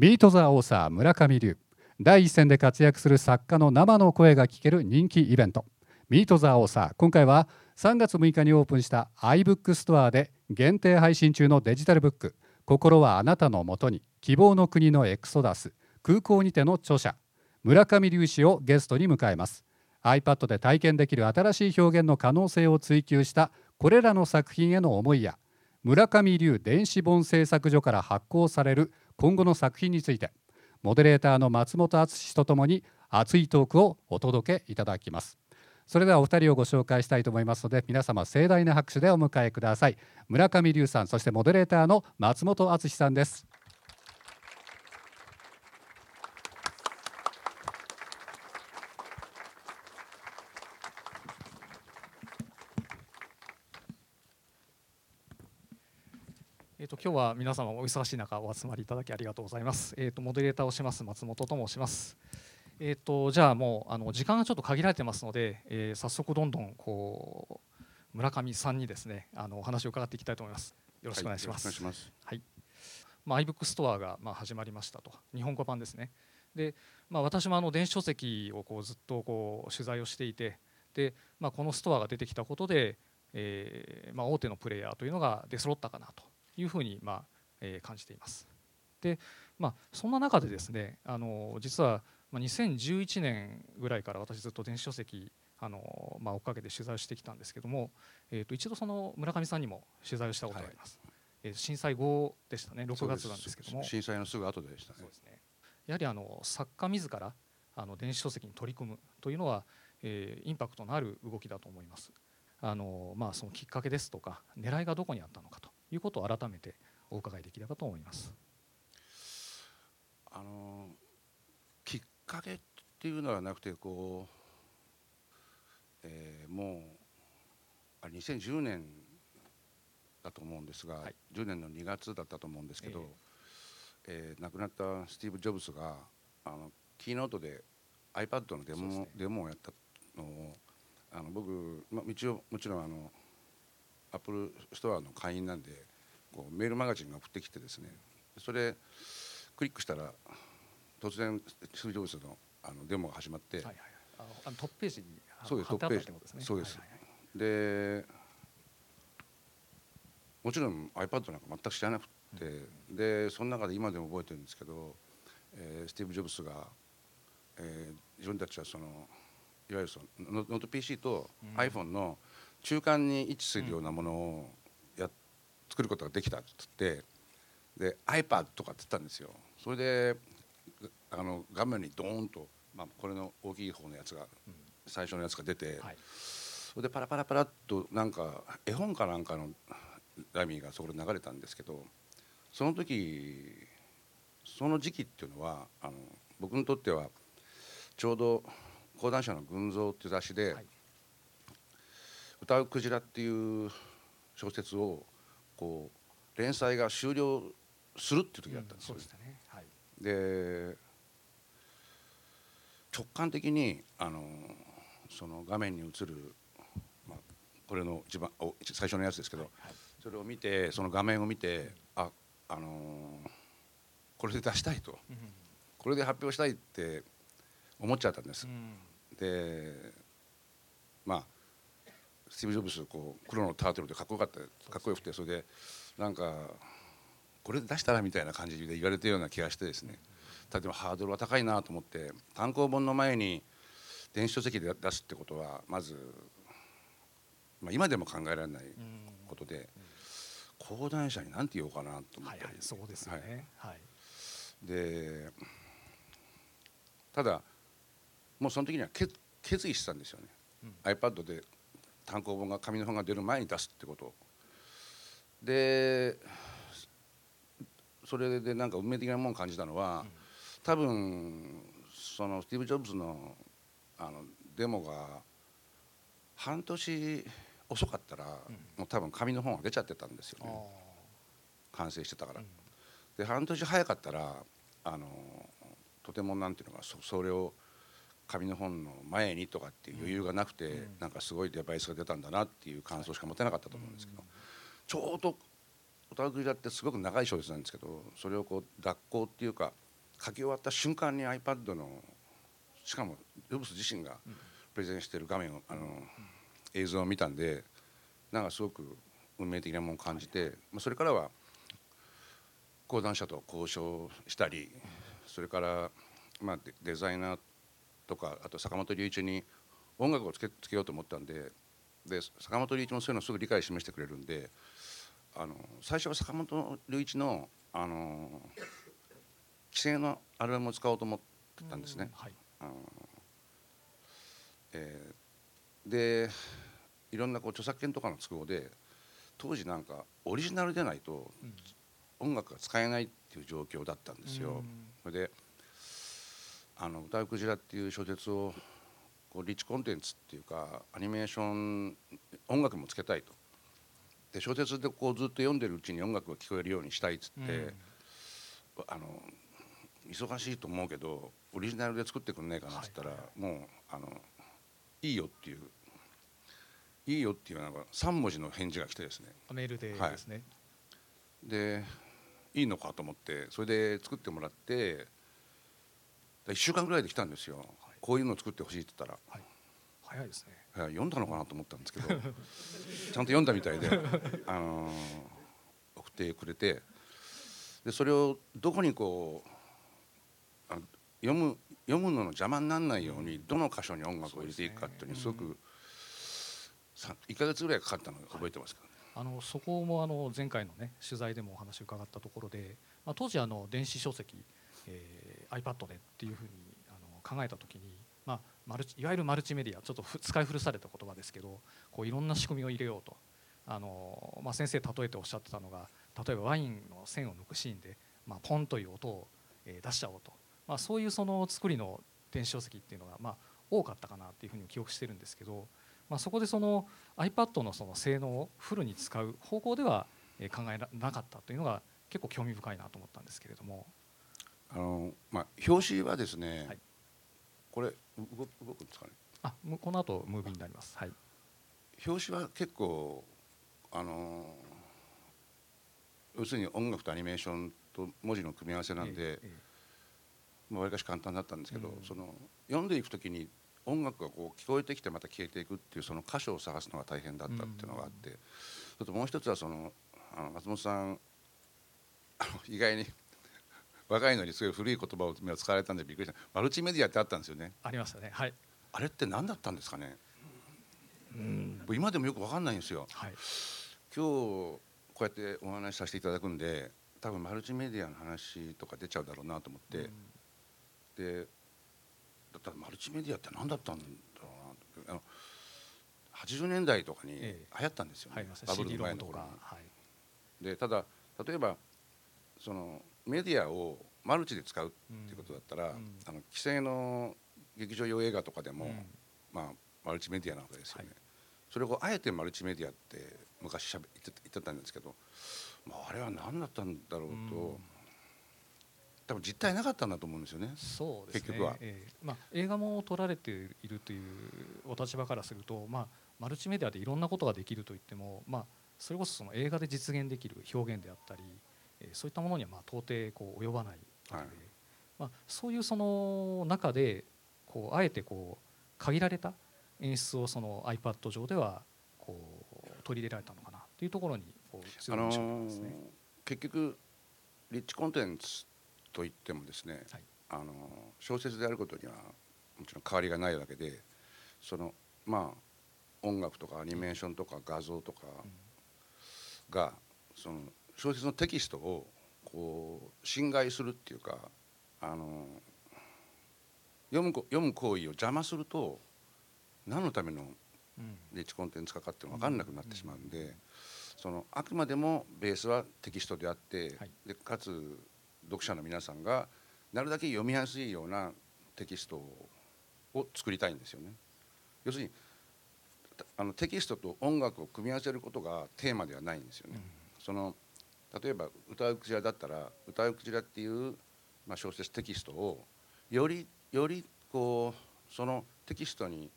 ビート・ザ・オーサー村上龍。第一線で活躍する作家の生の声が聞ける人気イベント。ミート・ザ・オーサー今回は3月6日にオープンした iBook ストアで限定配信中のデジタルブック「心はあなたのもとに希望の国のエクソダス。空港にて」の著者。村上龍氏をゲストに迎えます。iPad で体験できる新しい表現の可能性を追求したこれらの作品への思いや村上龍電子本製作所から発行される今後の作品についてモデレーターの松本敦史とともに熱いトークをお届けいただきます。それではお二人をご紹介したいと思いますので皆様盛大な拍手でお迎えください。村上龍さんそしてモデレーターの松本敦さんです。今日は皆様お忙しい中お集まりいただきありがとうございます。えっ、とモデレーターをします松本と申します。えっ、とじゃあもうあの時間がちょっと限られてますので、えー早速どんどんこう村上さんにですねあのお話を伺っていきたいと思います。よろしくお願いします。はいいします。はい。まあ iBook ストアがまあ始まりましたと日本語版ですね。で、まあ私もあの電子書籍をこうずっとこう取材をしていて、で、まあこのストアが出てきたことで、えーまあ大手のプレイヤーというのが出揃ったかなというふうにまあ、えー感じています。で、まあそんな中でですね、あの実はまあ2011年ぐらいから私ずっと電子書籍あのまあ追っかけて取材をしてきたんですけども、えーと一度その村上さんにも取材をしたことがあります。えー震災後でしたね。6月なんですけども。震災のすぐ後でしたね。そう。ですね。やはりあの作家自らあの電子書籍に取り組むというのは、えーインパクトのある動きだと思います。あの、まあ、そのきっかけですとか狙いがどこにあったのかということを改めてお伺いできればと思います。あのきっかけっていうのはなくてこう、えーもうあれ2010年だと思うんですが、はい。10年の2月だったと思うんですけど、ええー亡くなったスティーブ・ジョブズがあのキーノートで iPad のデモ,、ね。デモをやったのをあの僕、まあ、一応もちろんあのアップルストアの会員なんでこうメールマガジンが送ってきてですね。それクリックしたら突然スティーブ・ジョブズのあのデモが始まって、はいはいあのあのトップページにそうですトップページ。ですねそうです。はいはいはい。でもちろん iPad なんか全く知らなくて、でその中で今でも覚えてるんですけど、えースティーブ・ジョブズが、えー自分たちはそのいわゆるそのノノート PC とうん。iPhone の中間に位置するようなものをや、作ることができたっつってで iPad とかって言ったんですよ。それであの画面にドーンと、まあ、これの大きい方のやつがうん。最初のやつが出て、はい。それでパラパラパラっとなんか絵本かなんかのラミーがそこで流れたんですけどその時その時期っていうのはあの僕にとってはちょうど講談社の「群像」っていう雑誌ではい「歌うクジラ」っていう小説をこう連載が終了するっていう時だったんですよそうで。したねはいで直感的にあのその画面に映る、まあ、これの一番お最初のやつですけど、はいそれを見てその画面を見てああのーこれで出したいとうんこれで発表したいって思っちゃったんですう。んでまあスティーブ・ジョブズこう黒のタートルでかっこよかったかっこよくてそれでなんかこれで出したらみたいな感じで言われたような気がしてですね。ただでもハードルは高いなと思って単行本の前に電子書籍で出すってことはまず、まあ、今でも考えられないうんことで講談社に何て言おうかなと思って、はいはいそうですはい。でただもうその時には決決意してたんですよね、うん。iPad で単行本が紙の本が出る前に出すってこと。をでそれでなんか運命的なものを感じたのは、うん。多分そのスティーブ・ジョブズのあのデモが半年遅かったら、うん。もう多分紙の本は出ちゃってたんですよあね完成してたから。で半年早かったらあのとてもなんていうのかそそれを紙の本の前にとかっていう余裕がなくて、うん。なんかすごいデバイスが出たんだなっていう感想しか持てなかったと思うんですけど、ちょうど「オタクリラ」ってすごく長い小説なんですけどそれをこう脱稿っていうか書き終わった瞬間に iPad のしかもヨブス自身がプレゼンしてる画面をあの映像を見たんでなんかすごく運命的なものを感じて、まあ、それからは講談社と交渉したりそれからまあデデザイナーとかあと坂本龍一に音楽をつけつけようと思ったんでで坂本龍一もそういうのすぐ理解示してくれるんであの最初は坂本龍一のあの規制のアルバムを使おうと思ってたんですね。はいあのえーでいろんなこう著作権とかの都合で当時なんかオリジナルでないとうん音楽が使えないっていう状況だったんですよ。うんそれで「あの歌うクジラ」っていう小説をこうリッチコンテンツっていうかアニメーション音楽もつけたいと。で小説でこうずっと読んでるうちに音楽が聞こえるようにしたいっつって、うん。あの忙しいと思うけどオリジナルで作ってくんねえかなっつったら、はいもうあのいいよっていういいよっていうなんか3文字の返事が来てですね。メールでですね、でいいのかと思ってそれで作ってもらって1週間ぐらいで来たんですよ、こういうのを作ってほしいって言ったら。早いですね。読んだのかなと思ったんですけど。ちゃんと読んだみたいで、あのー送ってくれて。でそれをどこにこうあ読む読むのの邪魔にならないようにどの箇所に音楽を入れていくかっていうのにすごく、さ1か月ぐらいかかったのを覚えてますけどね。あのそこもあの前回のね取材でもお話を伺ったところで、まあ、当時あの電子書籍、えー iPad でっていうふうにあの考えた時に、まあ、マルチいわゆるマルチメディアちょっと使い古された言葉ですけどこういろんな仕組みを入れようと。あの、まあ、先生例えておっしゃってたのが例えばワインの線を抜くシーンで、まあ、ポンという音を、出しちゃおうと、まあ、そういうその作りの電子書籍っていうのが、まあ、多かったかなっていうふうに記憶してるんですけど、まあ、そこでその iPad のその性能をフルに使う方向では考えなかったというのが結構興味深いなと思ったんですけれども、あのまあ、表紙はですね、はい。これ動く動くんですかね？あむこの後ムービーになります。はい、表紙は結構あの要するに音楽とアニメーションと文字の組み合わせなんで、ええまあ、わりかし簡単だったんですけど、うん。その読んでいくときに音楽がこう聞こえてきてまた消えていくっていうその箇所を探すのが大変だったっていうのがあって、あともう一つはそのあの松本さんあの意外に若いのにすごい古い言葉を今使われたんでびっくりした。マルチメディアってあったんですよね。ありましたね。はい、あれって何だったんですかね？うん。今でもよく分かんないんですよ。はい、今日こうやってお話しさせていただくんで多分マルチメディアの話とか出ちゃうだろうなと思って、でだったらマルチメディアって何だったんだろうなあの80年代とかに流え。行ったんですよね、入りますね。バブルの前の頃に。、はい、でただ例えばそのメディアをマルチで使うっていうことだったら、うん。あの規制の劇場用映画とかでも、うん。まあ、マルチメディアなわけですよね、はい。それをあえてマルチメディアって昔しゃべ言って言ってたんですけど、まあ、あれは何だったんだろうと、うん。多分実態なかったんだと思うんですよね。そうですね。結局は。ええ。まあ映画も撮られているというお立場からすると、まあマルチメディアでいろんなことができると言っても、まあそれこそその映画で実現できる表現であったり、えーそういったものにはまあ到底こう及ばないわけで、はいまあそういうその中でこうあえてこう限られた演出をその iPad 上ではこう取り入れられたのかなというところにこう強い印象がありますね。結局リッチコンテンツといってもですね、はいあの小説であることにはもちろん変わりがないわけでそのまあ音楽とかアニメーションとか画像とかがその小説のテキストをこう侵害するっていうかあの読むこ読む行為を邪魔すると何のためのうんリッチコンテンツかかっていうのが分かんなくなってしまうんで、そのあくまでもベースはテキストであって、はいでかつ読者の皆さんがなるだけ読みやすいようなテキストを作りたいんですよね。要するにたあのテキストと音楽を組み合わせることがテーマではないんですよね。うんその例えば「歌うクジラ」だったら「歌うクジラ」っていう、まあ、小説テキストをよりよりこうそのテキストに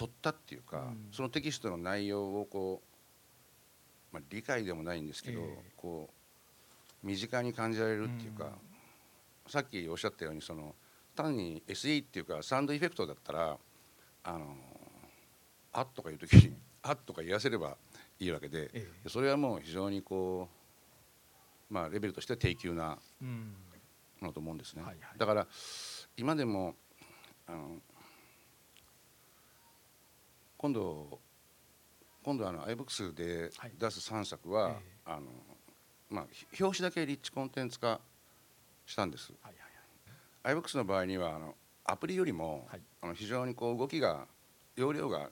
沿ったっていうか、うん。そのテキストの内容をこう、まあ、理解でもないんですけど、ええ。こう身近に感じられるっていうか、うん。さっきおっしゃったようにその単に SE っていうかサウンドエフェクトだったらあのあっとかいう時にあっとか言わせればいいわけでえそれはもう非常にこうまあレベルとして低級なものと思うんですね、はいはい。だから今でもあの今度今度あの iBooks ではい。出す3作は、ええ。あのまあひ表紙だけリッチコンテンツ化したんです。はいはい iBooks の場合にはあのアプリよりも、はい。あの非常にこう動きが容量が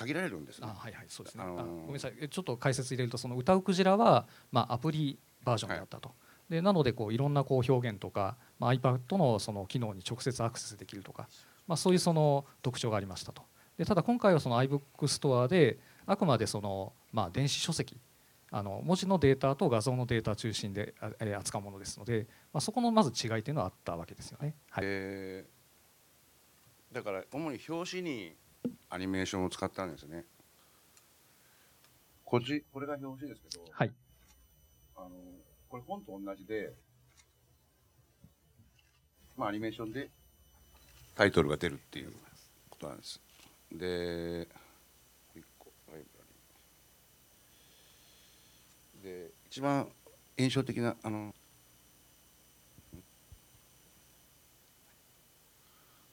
限られるんですね。あはいはいそうですね、あのーあごめんなさい。えちょっと解説入れるとその歌うクジラは、まあ、アプリバージョンだったと、でなのでこういろんなこう表現とか、まあ、iPad のその機能に直接アクセスできるとか、まあ、そういうその特徴がありましたと。でただ今回はその iBook ストアであくまでその、まあ、電子書籍あの文字のデータと画像のデータ中心で扱うものですので、まあ、そこのまず違いというのはあったわけですよね。はい。でだから主に表紙にアニメーションを使ったんですね。こっちこれが表紙ですけど、はい。あのこれ本と同じで、まあ、アニメーションでタイトルが出るっていうことなんです。でで一番印象的なあの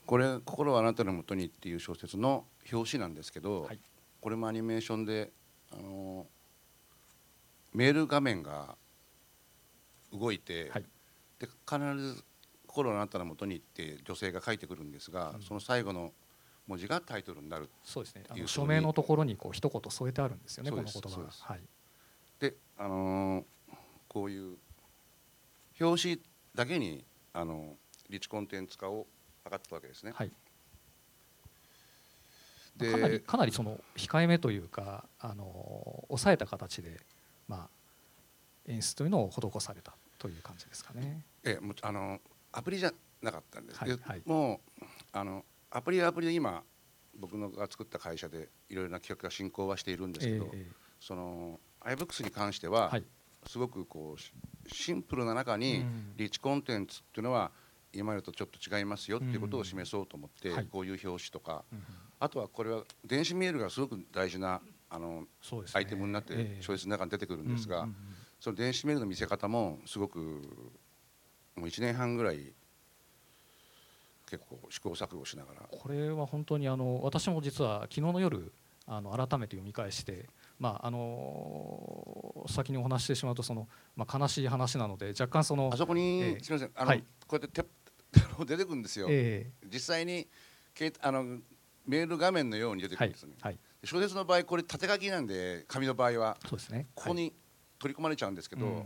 これ「心はあなたのもとに」っていう小説の表紙なんですけど、はい。これもアニメーションであのメール画面が動いて、はい。で必ず「心はあなたのもとに」って女性が書いてくるんですが、うん。その最後の文字がタイトルになるそうですね。署名のところにこう一言添えてあるんですよねこの言葉が。はい。で、あのーこういう表紙だけに、あのリッチコンテンツ化を図ったわけですね。はい。でかなりかなりその控えめというかあの抑えた形で、まあ、演出というのを施されたという感じですかね。ええもうあのアプリじゃなかったんです、ではいはい。もうあのアプリはアプリで今僕のが作った会社でいろいろな企画が進行はしているんですけど、ええその iBooks に関しては、はい。すごくこうしシンプルな中にうん。リッチコンテンツっていうのは今までとちょっと違いますよっていうことを示そうと思って、うん。はい。こういう表紙とかうん。あとはこれは電子メールがすごく大事なあのね。アイテムになってええ。小説の中に出てくるんですが、うんうんうん。その電子メールの見せ方もすごくもう1年半ぐらい結構試行錯誤しながら。これは本当にあの私も実は昨日の夜あの改めて読み返して、まあ、あの先にお話ししてしまうとその、まあ、悲しい話なので若干そのあ、そこに、ええ。すみません。あの、はい。こうやってて出てくるんですよ、え実際にけあのメール画面のように出てくるんですね、はい、小説の場合これ縦書きなんで紙の場合はそうですね。ここに取り込まれちゃうんですけど、はいうんうん。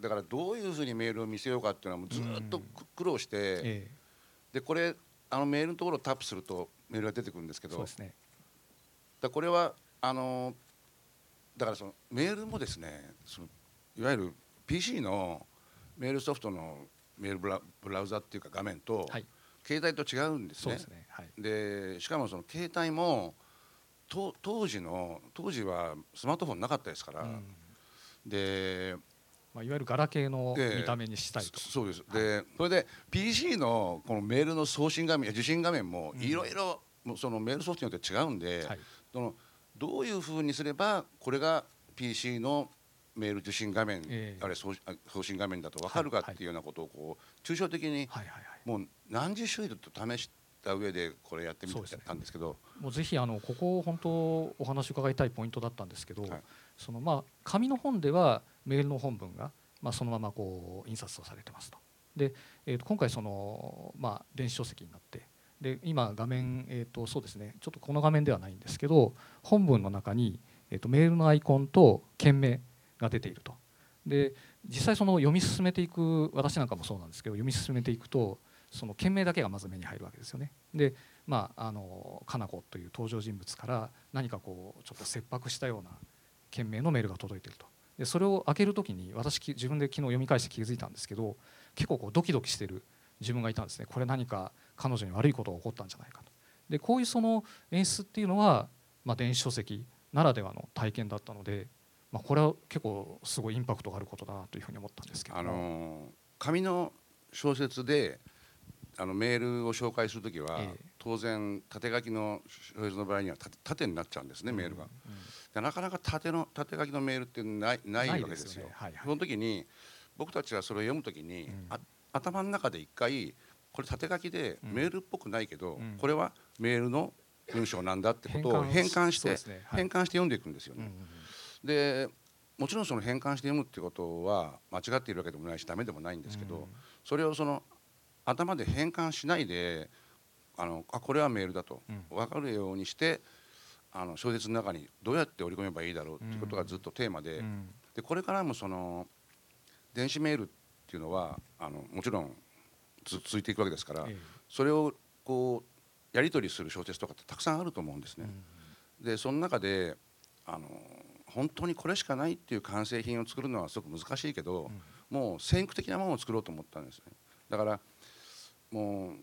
だからどういうふうにメールを見せようかっていうのはもうずっとく苦労して、えでこれあのメールのところをタップするとメールが出てくるんですけどえそうですね。だこれはあのだからそのメールもですねそのいわゆる PC のメールソフトのメールブラブラウザっていうか画面と、はい携帯と違うんですねですね。はい。でしかもその携帯もと当時の当時はスマートフォンなかったですから、うんでまあ、いわゆるガラケーので見た目にしたいと。そそうです、でそれで PC のこのメールの送信画面受信画面もいろいろそのメールソフトによって違うんで、はい。そのどういうふうにすればこれが PC のメール受信画面、ええあれ送あ送信画面だと分かるかっていうようなことをこう抽象的にはいはいはい。もう何十種類と試した上でこれやってみたんですけどもうぜひあのここ本当お話伺いたいポイントだったんですけど、はいそのまあ紙の本ではメールの本文がまあそのままこう印刷をされてますと。で、えー、と今回そのまあ電子書籍になってで今画面えっ、とそうですねちょっとこの画面ではないんですけど本文の中にえー、とメールのアイコンと件名が出ていると。で実際その読み進めていく私なんかもそうなんですけど読み進めていくとその件名だけがまず目に入るわけですよね。でまあ、あのかな子という登場人物から何かこうちょっと切迫したような件名のメールが届いているとでそれを開ける時に私自分で昨日読み返して気づいたんですけど結構こうドキドキしてる自分がいたんですね。これ何か彼女に悪いことが起こったんじゃないかと。でこういうその演出っていうのは、まあ、電子書籍ならではの体験だったので、まあ、これは結構すごいインパクトがあることだなというふうに思ったんですけど。あものー紙の小説であのメールを紹介する時は、ええ。当然縦書きの小説の場合には縦縦になっちゃうんですね、メールが。でなかなか縦の縦書きのメールってないないわけですよ。すよね。はいはい。その時に僕たちはそれを読む時に、うん。あ頭の中で一回これ縦書きでうん。メールっぽくないけど、うん。これはメールの文章なんだってことを変換して、変換して読んでいくんですよね。でもちろんその変換して読むってことは間違っているわけでもないしダメでもないんですけど、うん。それをその頭で変換しないであのあこれはメールだとうん。分かるようにしてあの小説の中にどうやって織り込めばいいだろうっていうことがずっとテーマで,、うん。でこれからもその電子メールっていうのはあのもちろんつ続いていくわけですから、えそれをこうやり取りする小説とかってたくさんあると思うんですえね。でその中であの本当にこれしかないっていう完成品を作るのはすごく難しいけど、もう先駆的なものを作ろうと思ったんですね。だからも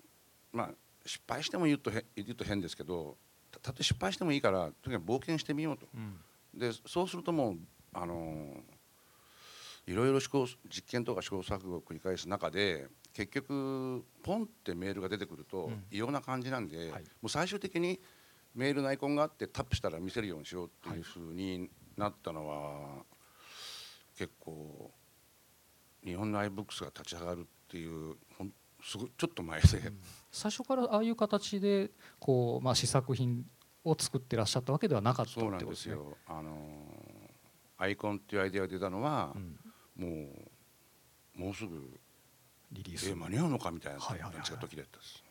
うまあ失敗しても言うとへ言うと変ですけどたたとえ失敗してもいいからとにかく冒険してみようと。うん。でそうするともうあのいろいろ試行実験とか試行錯誤を繰り返す中で結局ポンってメールが出てくるとうん。異様な感じなんで、はい。もう最終的にメールのアイコンがあってタップしたら見せるようにしようっていうふうになったのは、結構日本の iBooks が立ち上がるっていうほんすごいちょっと前で、最初からああいう形でこう、まあ、試作品を作ってらっしゃったわけではなかったそうなんですよ。あのアイコンっていうアイデアが出たのはう、んもうもうすぐリリース。え間に合うのかみたいな感じが時だったです。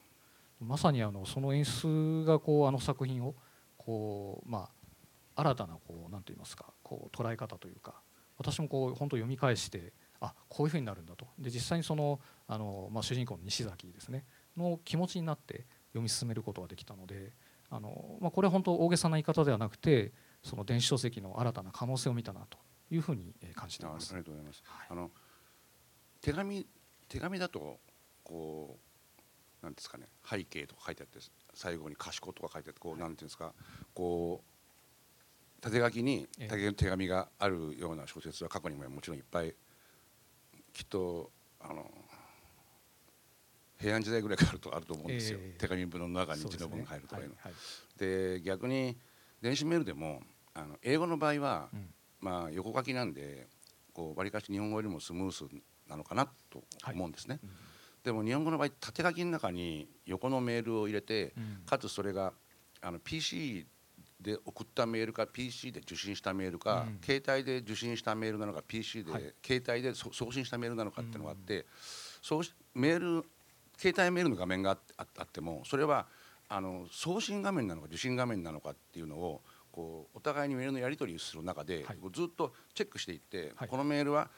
まさにあのその演出がこうあの作品をこう、まあ、新たなこうなんと言いますかこう捉え方というか私もこう本当読み返してあこういうふうになるんだと。で実際にそのあの、まあ、主人公の西崎ですねの気持ちになって読み進めることができたのであの、まあ、これは本当大げさな言い方ではなくてその電子書籍の新たな可能性を見たなというふうにえー感じていああります。がとうございます。はい。あの手紙手紙だとこうなんですかね背景とか書いてあって最後に賢とか書いてあってこうなんていうんですかこう縦書きに手紙があるような小説は過去にももちろんいっぱいきっとあの平安時代ぐらいからあるとあると思うんですよ、ええ。手紙文の中に字の文が入るとかいうの。はい。はい。で逆に電子メールでもあの英語の場合は、うんまあ、横書きなんでこうわりかし日本語よりもスムースなのかなと思うんですね、うん。でも日本語の場合縦書きの中に横のメールを入れてうん。かつそれがあの PC で送ったメールか PC で受信したメールか、うん。携帯で受信したメールなのか PC で、はい。携帯でそ送信したメールなのかっていうのがあって、そうしメール携帯メールの画面があってああってもそれはあの送信画面なのか受信画面なのかっていうのをこうお互いにメールのやり取りをする中で、ずっとチェックしていって、はい。このメールは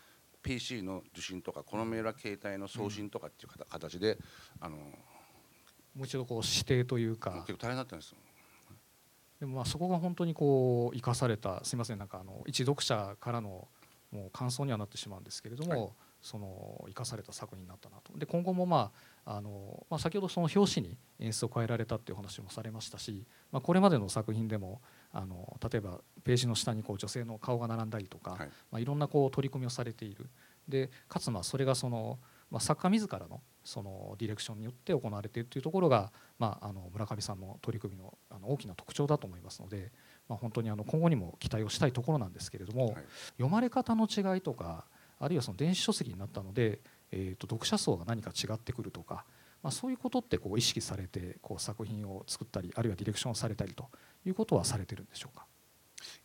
PC の受信とかこのメールは携帯の送信とかっていう形で、あのもう一度こう指定というか。結構大変だったんですよ。でもまあそこが本当にこう生かされたすみませんなんかあの一読者からのもう感想にはなってしまうんですけれども、はい。その生かされた作品になったなと。で今後もまああの、まあ、先ほどその表紙に演出を変えられたっていう話もされましたし、まあ、これまでの作品でもあの例えばページの下にこう女性の顔が並んだりとか、はい。まあ、いろんなこう取り組みをされている。でかつまあそれがその、まあ、作家自らのそのディレクションによって行われているというところが、まあ、あの村上さんの取り組みのあの大きな特徴だと思いますので、まあ、本当にあの今後にも期待をしたいところなんですけれども、はい。読まれ方の違いとかあるいはその電子書籍になったので、えー、と読者層が何か違ってくるとか、まあ、そういうことってこう意識されてこう作品を作ったりあるいはディレクションをされたりということはされてるんでしょうか？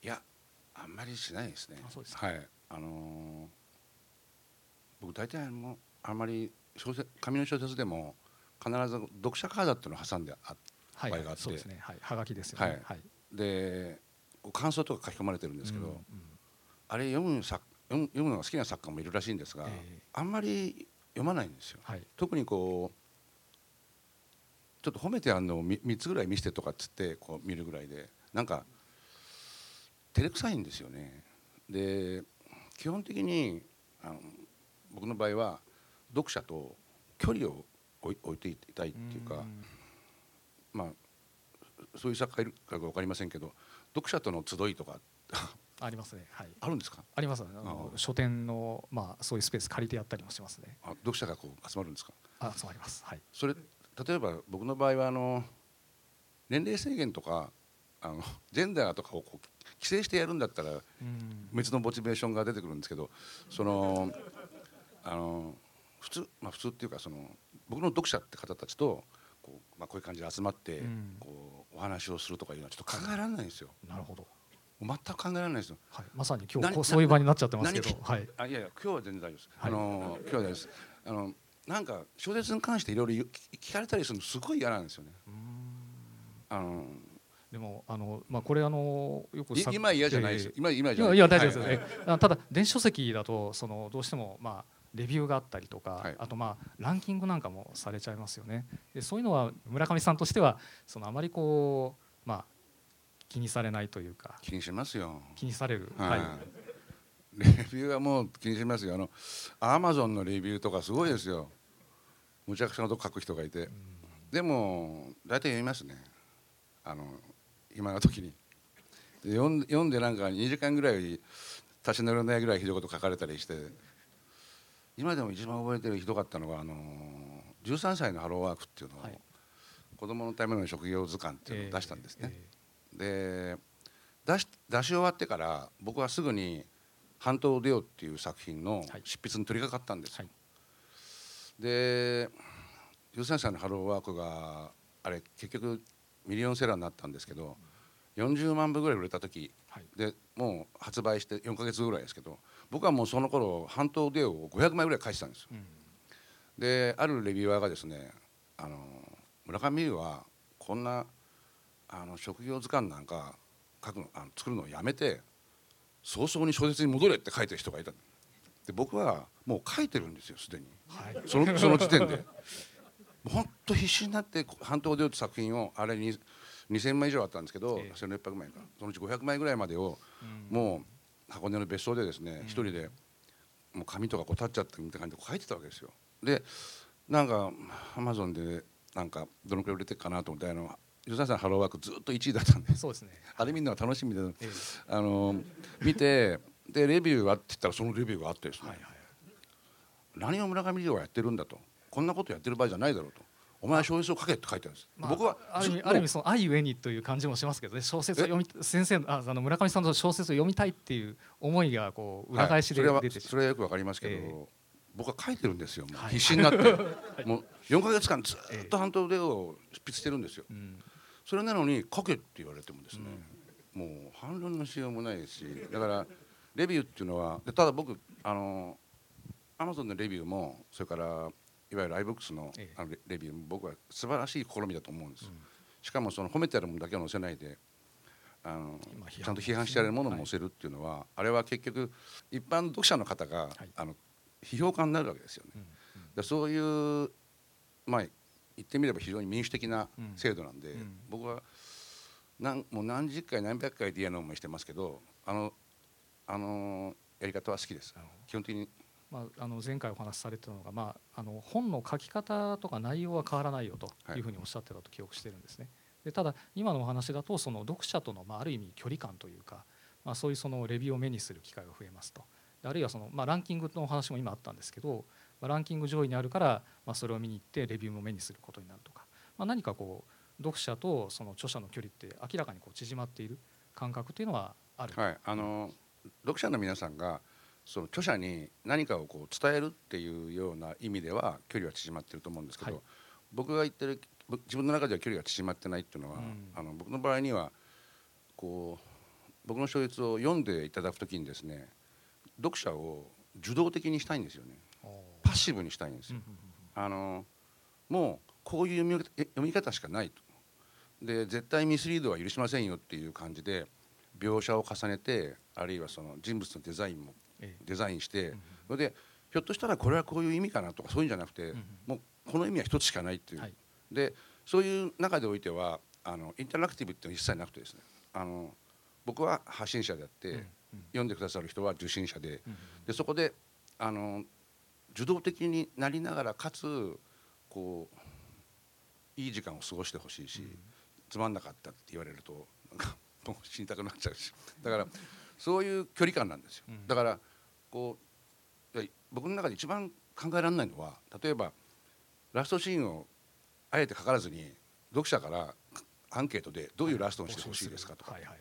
いやあんまりしないですね。あそうですか。はい。あのー僕大体あのあんまり小説紙の小説でも必ず読者カードっていうのを挟んであはい、場合があって。そうですね、はい、はがきですよね。はい。はい。で感想とか書き込まれてるんですけど、うんうん。あれ読む作読む読むのが好きな作家もいるらしいんですが、ええ。あんまり読まないんですよ。はい。特にこうちょっと褒めてあるのを 3, つぐらい見せてとかっつってこう見るぐらいでなんか照れくさいんですよね。で基本的にあの僕の場合は読者と距離を置い置いていたいっていうか、まあそういう作家いるか分かりませんけど読者との集いとか ありますね。はい。あるんですか？ありますね。あの書店のまあそういうスペース借りてやったりもしますね。あ読者がこう集まるんですか？あ集まります。はい。それ例えば僕の場合はあの年齢制限とかあのジェンダーとかをこう規制してやるんだったらうん。別のモチベーションが出てくるんですけどそのあの普通まあ普通っていうかその僕の読者って方たちとこう,、まあ、こういう感じで集まってうん。こうお話をするとかいうのはちょっと考えられないんですよ。なるほど。全く考えられないですよ。はい。まさに今日何こうそういう場になっちゃってますけ何どはい。あいやいや今日は全然大丈夫です、はい。あの今日は大丈夫です。あのなんか小説に関していろいろ聞かれたりするのすごい嫌なんですよね。うん。あのでもあのまあこれあのよく今嫌じゃないです。今今えじゃないいやいや大丈夫ですよ。はい。ただ電子書籍だとそのどうしてもまあレビューがあったりとか、はい。あとまあランキングなんかもされちゃいますよね。でそういうのは村上さんとしてはそのあまりこうまあ気にされないというか。気にしますよ。気にされる。はい、レビューはもう気にしますよ。あのアマゾンのレビューとかすごいですよ。むちゃくちゃなとこ書く人がいて。でも大体読みますね。あの暇な時に。で読ん読んでなんか2時間ぐらい立ち直れないぐらいひどいこと書かれたりして。今でも一番覚えてるひどかったのがあの13歳のハローワークっていうのを、はい。子供のための職業図鑑っていうのを出したんですね、え。で出し出し終わってから僕はすぐに「半島デオ」っていう作品のはい。執筆に取り掛かったんですよ、はい。で13歳のハローワークがあれ結局ミリオンセラーになったんですけど40万部ぐらい売れた時。はい。でもう発売して4ヶ月ぐらいですけど僕はもうその頃半島デオを500枚ぐらい書いてたんですよ。うん。であるレビュアーがですねあの村上優はこんなあの職業図鑑なんか書くのあの作るのをやめて早々に小説に戻れって書いてる人がいた。で僕はもう書いてるんですよすでに。はい。そのその時点で。本当必死になって「半島で」って作品をあれに2000枚以上あったんですけど、ええ。1600枚か。そのうち500枚ぐらいまでをうん。もう箱根の別荘でですねん。一人でもう紙とかこう立っちゃってみたいな感じで書いてたわけですよ。でなんかアマゾンでなんかどのくらい売れてるかなと思ってあの吉田さんのハローワークずっと1位だったんで。そうですね。あれ見るのが楽しみで。ええ。あの見てでレビューはって言ったらそのレビューがあってですね、はいはい何を村上龍はやってるんだと。こんなことやってる場合じゃないだろうと。お前は小説を書けって書いてあるんです、まあ、僕はある意味ある意味その愛ゆえにという感じもしますけどね。小説を読み先生のああの村上さんの小説を読みたいっていう思いがこう裏返しではい。それはそれはよくわかりますけど、ええ。僕は書いてるんですよ必死になって、もう4か月間ずっと半島でを執筆してるんですよ。うんそれなのに書けって言われてもですね、もう反論のしようもないしだからレビューっていうのはでただ僕あのアマゾンのレビューもそれからいわゆる iBooks のええ。あのレレビューも僕は素晴らしい試みだと思うんです、うん。しかもその褒めてあるものだけを載せないであのちゃんと批判してあるものを載せるっていうのは、あれは結局一般の読者の方が、はい。あの批評家になるわけですよね。うんでそういうまあ言ってみれば非常に民主的な制度なんで、うん。僕は何もう何十回何百回って嫌な思いしてますけどあのあのやり方は好きです。基本的に。まあ、あの前回お話しされてたのが、まあ、あの本の書き方とか内容は変わらないよとはいいうふうにおっしゃってたと記憶してるんですね。でただ今のお話だとその読者との、まあ、ある意味距離感というか、まあ、そういうそのレビューを目にする機会が増えますと。であるいはその、まあ、ランキングのお話も今あったんですけど、まあ、ランキング上位にあるから、まあ、それを見に行ってレビューも目にすることになるとか、まあ、何かこう読者とその著者の距離って明らかにこう縮まっている感覚っていうのはある、はい。あの読者の皆さんがその著者に何かをこう伝えるっていうような意味では距離は縮まってると思うんですけど、はい。僕が言ってる僕自分の中では距離が縮まってないっていうのは、うん。あの僕の場合にはこう僕の小説を読んでいただくときにですね読者を受動的にしたいんですよねッシブにしたいんですよ。あのもうこういう読みえ読み方しかないと。で絶対ミスリードは許しませんよっていう感じで描写を重ねてあるいはその人物のデザインもええ。デザインして、うんそれでひょっとしたらこれはこういう意味かなとかそういうんじゃなくて、うんもうこの意味は一つしかないっていう、はい。でそういう中でおいてはあのインタラクティブっていうのは一切なくてですねあの僕は発信者であって、読んでくださる人は受信者でうん。でそこであの受動的になりながらかつこういい時間を過ごしてほしいし、つまんなかったって言われるとなんかもう死にたくなっちゃうし。だからそういう距離感なんですよ、うん。だからこう僕の中で一番考えられないのは例えばラストシーンをあえて書かずに読者からアンケートでどういうラストにしてほしいですかとか、はいはい。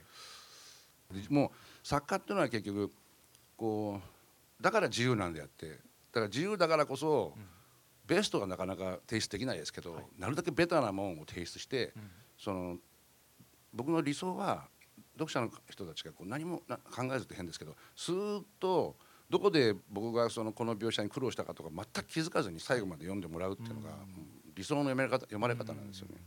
もう作家っていうのは結局こうだから自由なんであってだから自由だからこそ、うんベストがなかなか提出できないですけど、はい。なるだけベタなもんを提出して、うん。その僕の理想は読者の人たちがこう何もな考えずって変ですけどスーッとどこで僕がそのこの描写に苦労したかとか全く気づかずに最後まで読んでもらうっていうのが、うん。理想の読め方読まれ方なんですよね。わか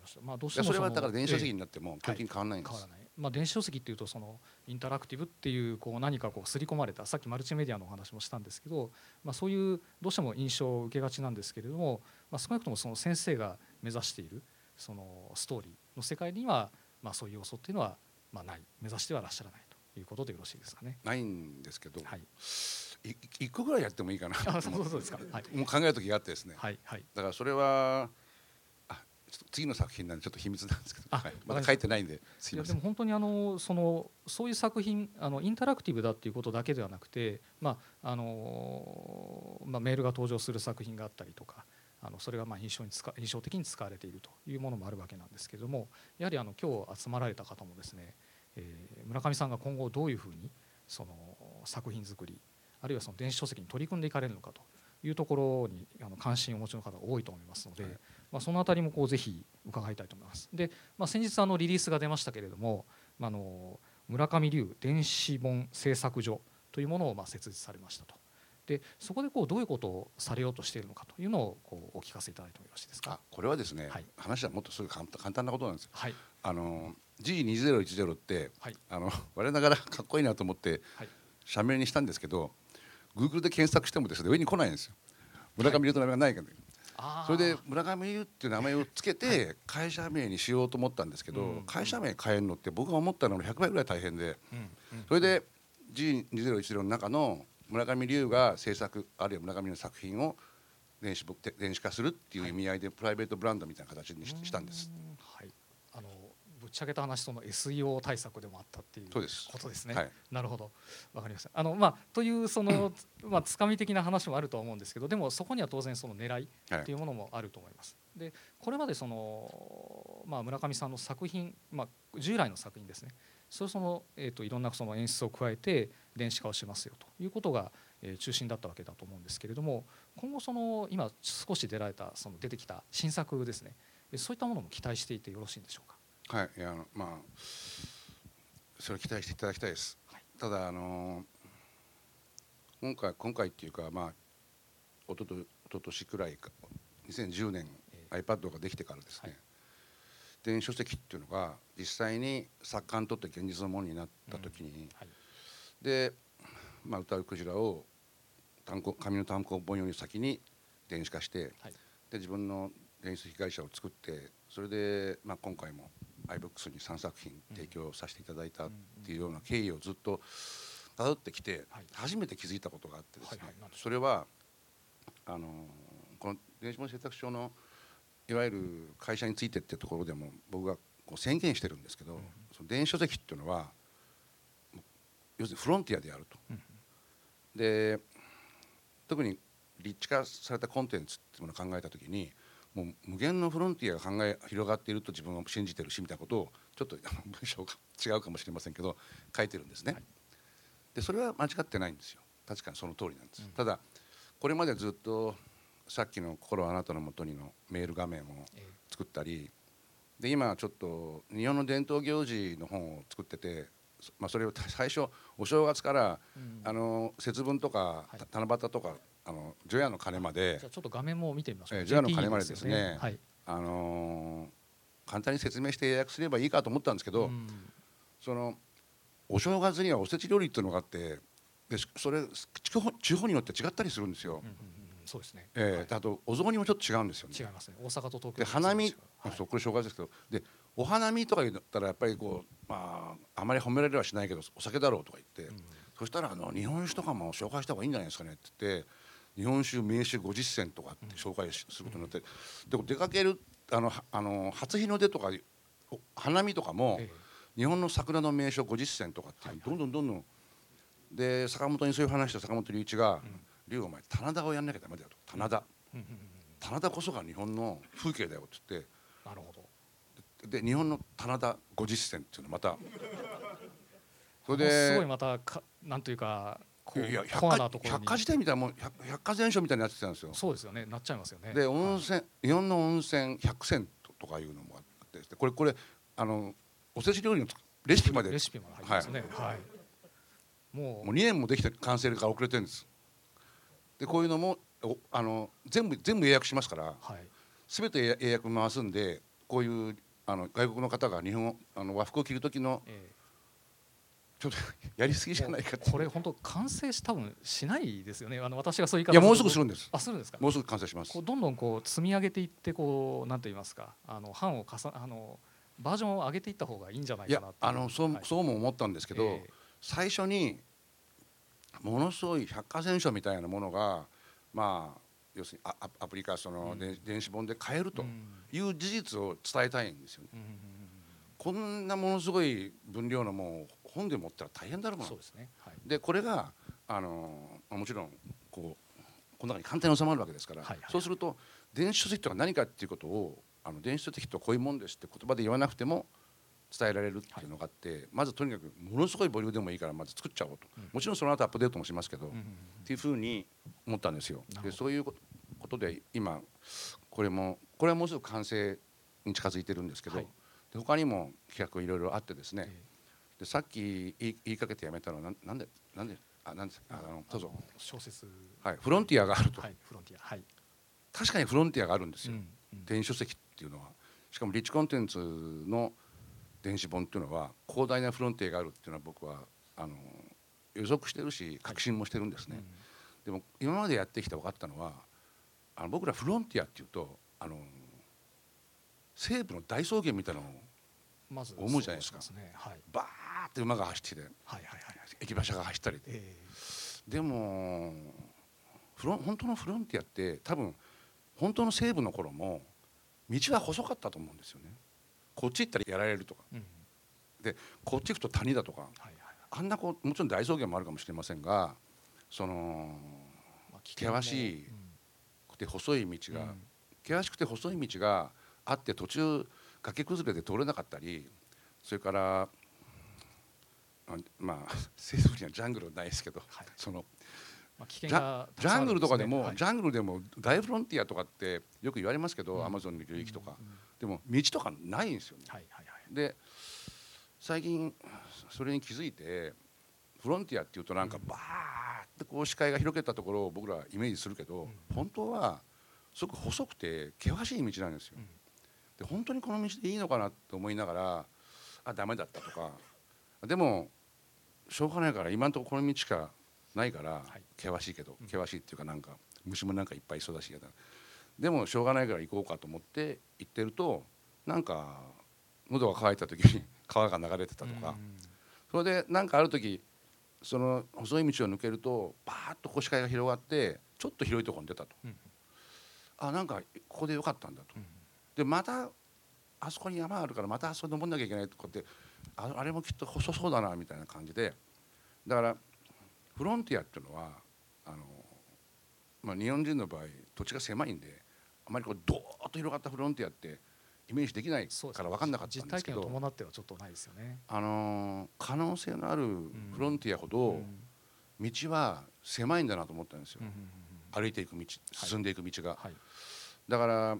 りました。まあどうしてもそれはだから電子書籍えになっても基本的に変わらないんです。え変わらない。まあ電子書籍っていうとそのインタラクティブっていうこう何かこう刷り込まれたさっきマルチメディアのお話もしたんですけど、まあそういうどうしても印象を受けがちなんですけれども、まあ少なくともその先生が目指しているそのストーリーの世界にはまあそういう要素っていうのはまあない目指してはらっしゃらないということでよろしいですかね。ないんですけど、はい。い一個ぐらいやってもいいかな。あそうそうですか。はいもう考える時があってですね。はいはい。だからそれはあちょっと次の作品なんでちょっと秘密なんですけど、あはい。まだ書いてないんですいません。でも。本当にあのそのそういう作品あのインタラクティブだっていうことだけではなくて、まああのまあ、メールが登場する作品があったりとかあのそれがまあ印象に使印象的に使われているというものもあるわけなんですけれどもやはりあの今日集まられた方もですね、えー村上さんが今後どういうふうにその作品作りあるいはその電子書籍に取り組んでいかれるのかというところにあの関心をお持ちの方が多いと思いますので、はいまあ、そのあたりもこうぜひ伺いたいと思います。で、まあ、先日あのリリースが出ましたけれども、まあ、あの村上龍電子本製作所というものをまあ設立されましたと。でそこでこうどういうことをされようとしているのかというのをこうお聞かせいただいてもよろしいですあか。これはですね、はい話はもっとすごい簡単なことなんですよ。はいあの G2010 って、はいあの我ながらかっこいいなと思ってはい社名にしたんですけど Google で検索してもですね上に来ないんですよ村上龍と名前がないから、あーそれで村上龍っていう名前をつけて会社名にしようと思ったんですけど、うん。会社名変えるのって僕が思ったのの100倍ぐらい大変でそれで G2010 の中の村上龍が制作あるいは村上龍の作品を電子僕電子化するっていう意味合いでプライベートブランドみたいな形にししたんです。っちゃけた話その SEO 対策でもあったっていうことですね。はいなるほど。わかりました。あのまあというその まあつかみ的な話もあるとは思うんですけど、でもそこには当然その狙いはいっていうものもあると思います。でこれまでそのまあ村上さんの作品まあ従来の作品ですね。それそのえっ、といろんなその演出を加えて電子化をしますよということが、えー中心だったわけだと思うんですけれども、今後その今少し出られたその出てきた新作ですね。えそういったものも期待していてよろしいんでしょうか？はい、いやあのまあそれを期待していただきたいです。はいただあの今回今回っていうかまあ一昨年一昨年くらいか2010年え iPad ができてからですね、はい電子書籍っていうのが実際に作家にとって現実のものになった時に、はい。で、まあ、歌うクジラを単行紙の単行本より先に電子化してはい。で自分の電子書籍会社を作ってそれで、まあ、今回も iBooks に3作品提供させていただいたっていうような経緯をずっと辿ってきてはい。初めて気づいたことがあってですねそれはあのこの電子本製作所のいわゆる会社についてっていうところでも僕がこう宣言してるんですけど、うん。その電子書籍っていうのは要するにフロンティアであると。うん。で特に立地化されたコンテンツっていうものを考えた時にもう無限のフロンティアが考え広がっていると自分は信じてるしみたいなことをちょっと文章が違うかもしれませんけど書いてるんですね。はい。でそれは間違ってないんですよ。確かにその通りなんです。うん。ただこれまでずっとさっきの「心はあなたのもとに」のメール画面をえ作ったりで今ちょっと日本の伝統行事の本を作ってて、そまあ、それを最初お正月からあの節分とか、七夕とかあの除夜の鐘までじゃあちょっと画面も見てみましょう。えー除夜の鐘までですねはい。あのー簡単に説明して予約すればいいかと思ったんですけど、うんそのお正月にはおせち料理っていうのがあってでしそれ地方地方によって違ったりするんですよ。うんうんうんそうですね。えーはいであとお雑煮もちょっと違うんですよね。違いますね。大阪と東京で花見、はいそうこれ正月ですけどでお花見とか言ったらやっぱりこう、まあ、あまり褒められはしないけどお酒だろうとか言って、うんそしたらあの日本酒とかも紹介した方がいいんじゃないですかねって言って日本酒名酒50銭とかって紹介しすることになって、で出かけるあのはあの初日の出とかお花見とかも、え日本の桜の名所50選とかってどんどんどんどんで坂本にそういう話した坂本龍一が「龍、お前棚田をやんなきゃダメだよ」と「棚田」棚田こそが日本の風景だよって言ってなるほど。で日本の棚田50選っていうのまた。それですごいまたかなんというかいやいや百科百科事典みたいなもん百百科全書みたいになってたんですよ。そうですよね。なっちゃいますよね。で温泉、はい、日本の温泉百選とかいうのもあってこれこれあのおせち料理のレシピまで。レシピまで入ってますね。はい、はい、もう。もう2年もできて完成が遅れてるんです。でこういうのもあの全部全部予約しますから、はい、全て予約回すんでこういうあの外国の方が日本あの和服を着る時の、えーちょっとやりすぎじゃないかこれ本当完成し多分しないですよね。あの私がそういういやもうすぐするんです。あするんですか？もうすぐ完成します。こうどんどんこう積み上げていってこうなんと言いますか？あの版を重あのバージョンを上げていった方がいいんじゃないかなあのそう,、はい、そうも思ったんですけど、えー、最初にものすごい百科全書みたいなものがまあ要するにアアプリかその、うん、電子本で買えるという事実を伝えたいんですよね。うんうんうん、こんなものすごい分量のもう本で持ったら大変だろうな。そうですね、はい、でこれがあのもちろんこうこの中に簡単に収まるわけですから、はいはい、そうすると電子書籍とは何かっていうことをあの電子書籍とこういうもんですって言葉で言わなくても伝えられるっていうのがあって、はい、まずとにかくものすごいボリュームでもいいからまず作っちゃおうと、うん、もちろんその後アップデートもしますけど、うん。うんうん、っていうふうに思ったんですよ。でそういうことで今これもこれはもうすぐ完成に近づいてるんですけど、はい、で他にも企画いろいろあってですね、えーでさっき言い言いかけてやめたのはなんでなんであなんですあのどうぞ小説。はいフロンティアがあると、はい、フロンティア。はい。確かにフロンティアがあるんですよ、うんうん、電子書籍っていうのは。しかもリッチコンテンツの電子本っていうのは広大なフロンティアがあるっていうのは僕はあの予測してるし確信もしてるんですね、はいうん、でも今までやってきて分かったのはあの僕らフロンティアっていうとあの西部の大草原みたいなのをまず思うじゃないですか、ね。はい、バーって馬が走ってて、はいはいはい、駅馬車が走ったり、えー、でもフロ本当のフロンティアって多分本当の西部の頃も道は細かったと思うんですよね。こっち行ったらやられるとか、うん、でこっち行くと谷だとか、はいはいはい、あんなこうもちろん大草原もあるかもしれませんがその、まあ、険しくて細い道が、うん、険しくて細い道があって途中崖崩れで通れなかったりそれからまあ 西部にはジャングルはないですけど、はい、そのまあ、ジャングルとかでも、はい、ジャングルでも大フロンティアとかってよく言われますけど、アマゾンの領域とか、うんうん、でも道とかないんですよね。はいはいはい、で最近それに気づいてフロンティアっていうとなんかバーってこう視界が広げたところを僕らイメージするけど、うん、本当はすごく細くて険しい道なんですよ。うん。で本当にこの道でいいのかなと思いながらあダメだったとか。でもしょうがないから今のところこの道しかないから、険しいけど険しいっていうかなんか虫もなんかいっぱいいそうだしでもしょうがないから行こうかと思って行ってるとなんか喉が渇いた時に 川が流れてたとか、それで何かある時その細い道を抜けるとバーッと腰視が広がってちょっと広いところに出たと、うん、あなんかここでよかったんだと、うん。でまたあそこに山あるからまたあそこ登んなきゃいけないとかってああれもきっと細そうだなみたいな感じで。だからフロンティアっていうのはあの、まあ、日本人の場合土地が狭いんであまりこうドーッと広がったフロンティアってイメージできないから分かんなかったんですけど、実体験を伴ってはちょっとないですよね。あの可能性のあるフロンティアほど道は狭いんだなと思ったんですよ、歩いていく道進んでいく道が、はいはい、だから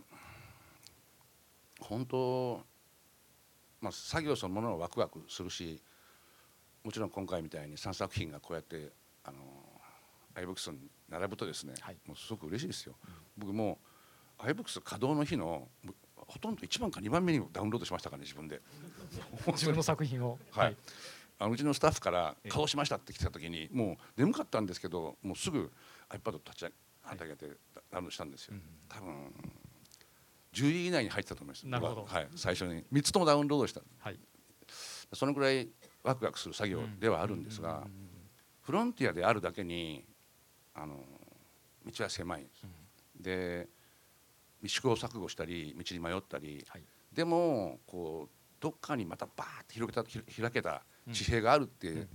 本当、まあ、作業そのものはワクワクするしもちろん今回みたいに3作品がこうやってあのアイブックスに並ぶとですね、はい、もうすごく嬉しいですよ。うん、僕もアイブックス稼働の日のほとんど1番か2番目にダウンロードしましたからね自分で。自分の作品を。はい、はい、あのうちのスタッフから「顔しました」って来た時にもう眠かったんですけどもうすぐ iPad 立ち上げてダウンロードしたんですよ、多分10位以内に入ってたと思います。なるほど、は。い、最初に。3つともダウンロードした、はい、そのぐらいワクワクする作業ではあるんですが、フロンティアであるだけにあの道は狭いんです、うん、で試行錯誤したり道に迷ったり、はい、でもこうどっかにまたバーッと広げたひ開けた地平があるって、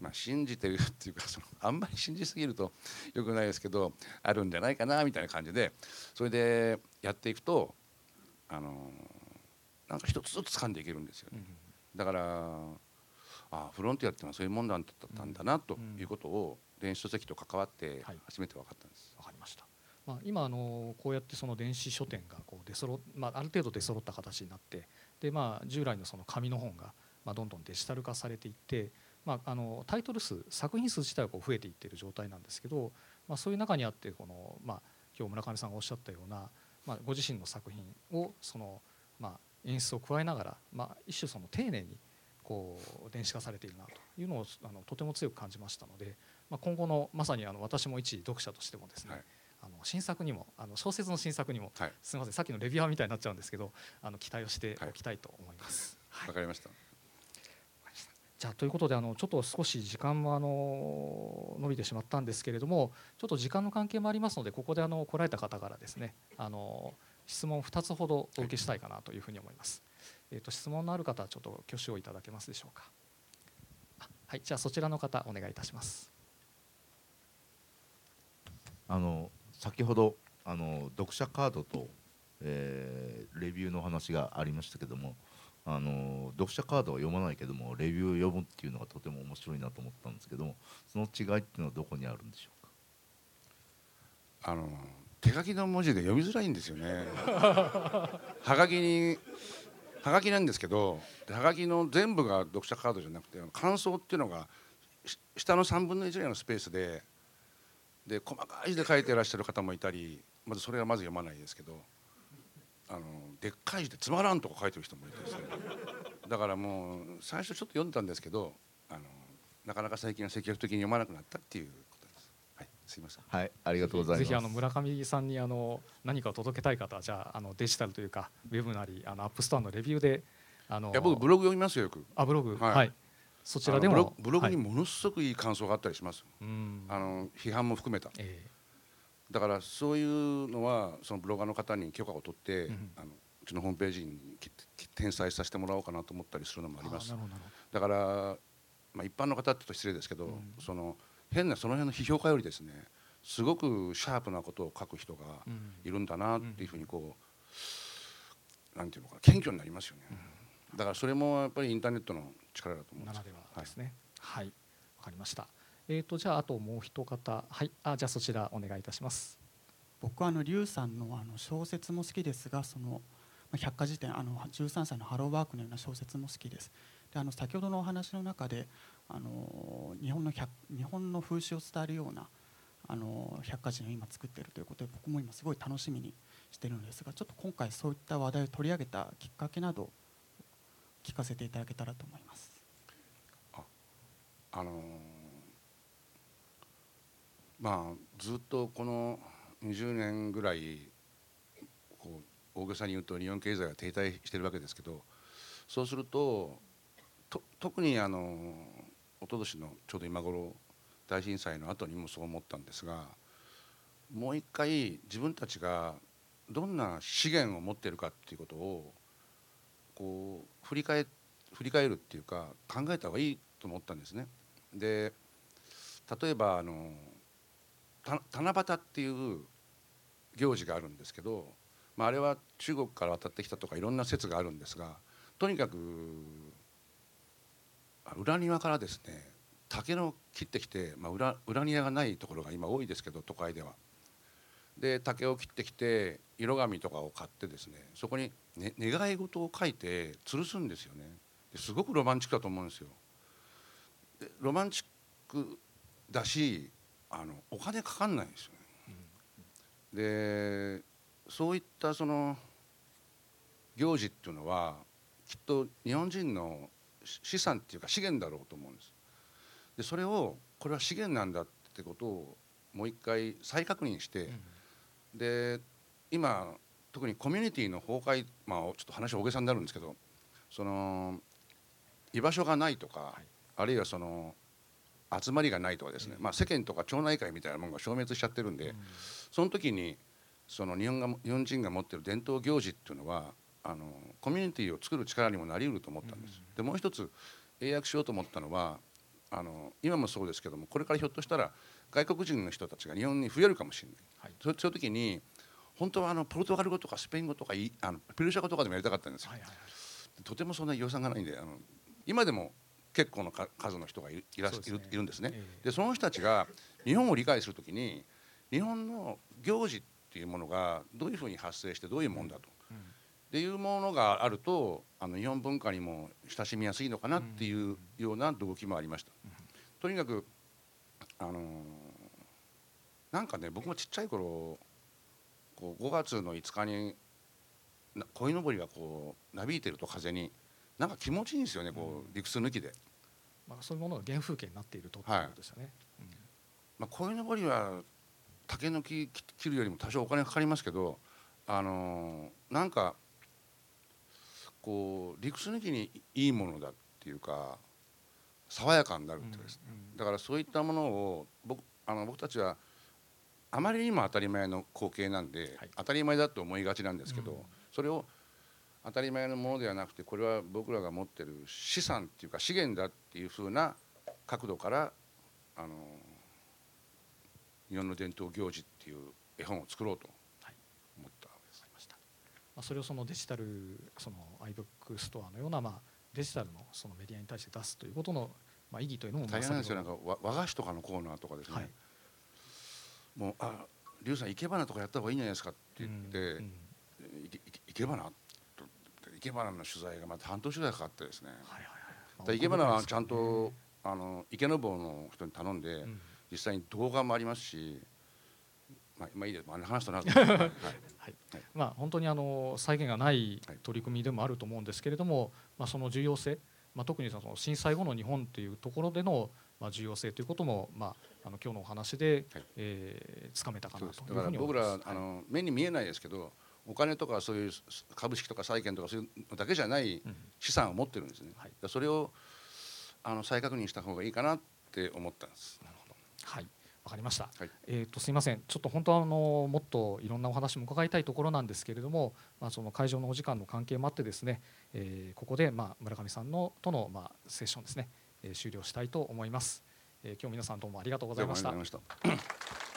まあ、信じてるっていうかそのあんまり信じすぎるとよくないですけどあるんじゃないかなみたいな感じでそれでやっていくとあのなんか一つずつ掴んでいけるんですよね。だからあフロンティアっていうのはそういうもんだったんだなということを電子書籍と関わってはい初めて分かったんです。わかりました。まあ、今あのこうやってその電子書店がこう出揃まあ、ある程度出揃った形になってで、まあ、従来のその紙の本がまあどんどんデジタル化されていって、まあ、あのタイトル数作品数自体はこう増えていっている状態なんですけど、まあ、そういう中にあってこの、まあ、今日村上さんがおっしゃったような、まあ、ご自身の作品をその、まあ、演出を加えながら、まあ、一種その丁寧にこう電子化されているなというのをあのとても強く感じましたので、まあ、今後のまさにあの私も一読者としてもですね、はいあの新作にもあの小説の新作にも、はいすみませんさっきのレビュアーみたいになっちゃうんですけどあの期待をしておきたいと思います。はいわかりました。じゃあということであのちょっと少し時間もあの伸びてしまったんですけれどもちょっと時間の関係もありますのでここであの来られた方からですねあの質問2つほどお受けしたいかなというふうに思います。えっ、と質問のある方はちょっと挙手をいただけますでしょうか。はいじゃあそちらの方お願いいたします。あの先ほどあの読者カードと、えーレビューの話がありましたけどもあの読者カードは読まないけどもレビューを読むっていうのがとても面白いなと思ったんですけどもその違いっていうのはどこにあるんでしょうか？あの手書きの文字で読みづらいんですよね。はがきにはがきなんですけどはがきの全部が読者カードじゃなくて感想っていうのがし下の3分の1ぐらいのスペースでで細かい字で書いてらっしゃる方もいたりまずそれはまず読まないですけどあのでっかい字でつまらんとか書いてる人もいてですねだからもう最初ちょっと読んだんですけどあのなかなか最近は積極的に読まなくなったっていうことです。はい、すいません。はいありがとうございますぜひあの村上さんにあの何かを届けたい方はじゃああのデジタルというかウェブなりあのアップストアのレビューであのいや僕ブログ読みますよよく。あブログ？はいはい、そちらでもブログブログにはいものすごくいい感想があったりします。うんあの批判も含めた。えだからそういうのはそのブロガーの方に許可を取って、うんあのうちのホームページに転載させてもらおうかなと思ったりするのもあります。だからまあ一般の方ってと失礼ですけど、うん。その変なその辺の批評家よりですね、すごくシャープなことを書く人がいるんだなっていうふうにこう、なんていうのかな謙虚になりますよね。だからそれもやっぱりインターネットの力だと思うんです。ならではですね。はい。わ、かりましたえっ、とじゃああともう一方。はい。あじゃあそちらお願いいたします。僕はあの劉さんのあの小説も好きですがそのまあ百科事典あの13歳のハローワークのような小説も好きです。であの先ほどのお話の中であの日本の百日本の風習を伝えるようなあの百科事典を今作っているということで僕も今すごい楽しみにしてるんですがちょっと今回そういった話題を取り上げたきっかけなど聞かせていただけたらと思います。あのーまあずっとこの20年ぐらいこう大げさに言うと日本経済が停滞してるわけですけどそうするとと特にあの一昨年のちょうど今頃大震災の後にもそう思ったんですがもう一回自分たちがどんな資源を持っているかっていうことをこう振り返振り返るっていうか考えた方がいいと思ったんですね。で例えばあの七夕っていう行事があるんですけど、まあ、あれは中国から渡ってきたとかいろんな説があるんですがとにかく裏庭からですね竹の切ってきて、まあ、裏裏庭がないところが今多いですけど都会では。で竹を切ってきて色紙とかを買ってですねそこに、ね、願い事を書いて吊るすんですよねすごくロマンチックだと思うんですよロマンチックだしあのお金かかんないんですよね。でそういったその行事っていうのはきっと日本人のし資産っていうか資源だろうと思うんです。でそれをこれは資源なんだってことをもう一回再確認して、で今特にコミュニティの崩壊まあちょっと話は大げさになるんですけどその居場所がないとか、あるいはその集まりがないとかですね、まあ、世間とか町内会みたいなものが消滅しちゃってるんで、その時にその日本が日本人が持ってる伝統行事っていうのはあのコミュニティを作る力にもなりうると思ったんです。でもう一つ英訳しようと思ったのはあの今もそうですけどもこれからひょっとしたら外国人の人たちが日本に増えるかもしれない、はい。そそういう時に本当はあのポルトガル語とかスペイン語とかいあのペルシャ語とかでもやりたかったんですよ、はいはいはい。とてもそんな予算がないんであの今でも結構のか数の人がいいらね。いるんですね。ええ。でその人たちが日本を理解するときに日本の行事っていうものがどういうふうに発生してどういうもんだと、うん。っていうものがあるとあの日本文化にも親しみやすいのかなっていうような動機もありました。とにかくあのーなんかね僕もちっちゃい頃こう5月の5日にな鯉のぼりがこうなびいてると風になんか気持ちいいんですよねこう理屈抜きで。まあ、そういうものが原風景になっているとっていうことですよね。うん。まあ、鯉のぼりは竹の木切切るよりも多少お金かかりますけど、あのーなんかこう理屈抜きにいいものだっていうか爽やかになるってです。ね、うん。だからそういったものを僕あの僕たちはあまりにも当たり前の光景なんで、はい。当たり前だと思いがちなんですけど、うん。それを当たり前のものではなくてこれは僕らが持ってる資産っていうか資源だっていうふうな角度からあの日本の伝統行事っていう絵本を作ろうとはい思ったわけです。ました。まあ、それをそのデジタルその iBook ストアのようなまあデジタルのそのメディアに対して出すということのまあ意義というのもまあ大変なんですよなん先か和和菓子とかのコーナーとかですね、はいもう「あ龍さん生け花とかやった方がいいんじゃないですか」って言ってうんうん「いけ花?」と生け花の取材がまた半年ぐらいかかってですね。はいはいはい。だから生け花はちゃんとあの池の坊の人に頼んで、うん。実際に動画もありますし、まあ、まあいいです、まあ、話したなと。思って、はい。まあ、本当にあの再現がないはい。取り組みでもあると思うんですけれども、まあ、その重要性、まあ、特にその震災後の日本というところでのまあ重要性ということも、まあ、あの今日のお話で、はい。えーつかめたかなというふうです。だから僕に思います。らあの目に見えないですけどお金とかそういう株式とか債券とかそういうのだけじゃないうん資産を持ってるんですね、はい。それをあの再確認した方がいいかなって思ったんです。はい。わかりました、はい。えー、とすいません。ちょっと本当はあのもっといろんなお話も伺いたいところなんですけれども、まあ、その会場のお時間の関係もあってですね、えーここでまあ村上さんのとのまあセッションですね、えー終了したいと思います、えー今日皆さんどうもありがとうございました。どうもありがとうございました